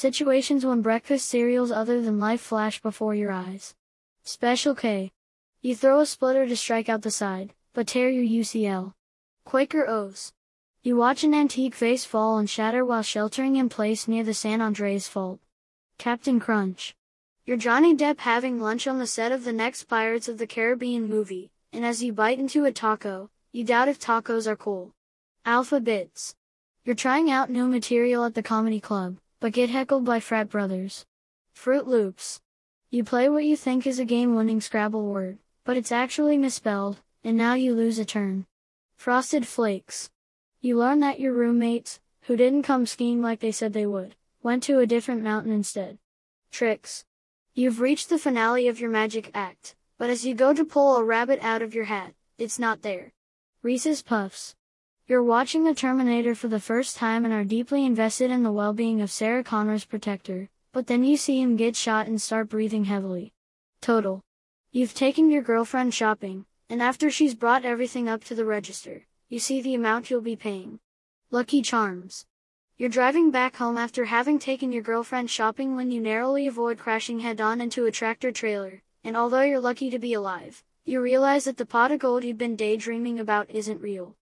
Situations when breakfast cereals other than life flash before your eyes. Special K. You throw a splitter to strike out the side, but tear your UCL. Quaker Oh's. You watch an antique vase fall and shatter while sheltering in place near the San Andreas Fault. Captain Crunch. You're Johnny Depp having lunch on the set of the next Pirates of the Caribbean movie, and as you bite into a taco, you doubt if tacos are cool. Alpha Bits. You're trying out new material at the comedy club, but get heckled by frat brothers. Froot Loops. You play what you think is a game-winning Scrabble word, but it's actually misspelled, and now you lose a turn. Frosted Flakes. You learn that your roommates, who didn't come skiing like they said they would, went to a different mountain instead. Trix. You've reached the finale of your magic act, but as you go to pull a rabbit out of your hat, it's not there. Reese's Puffs. You're watching The Terminator for the first time and are deeply invested in the well-being of Sarah Connor's protector, but then you see him get shot and start breathing heavily. Total. You've taken your girlfriend shopping, and after she's brought everything up to the register, you see the amount you'll be paying. Lucky Charms. You're driving back home after having taken your girlfriend shopping when you narrowly avoid crashing head-on into a tractor trailer, and although you're lucky to be alive, you realize that the pot of gold you've been daydreaming about isn't real.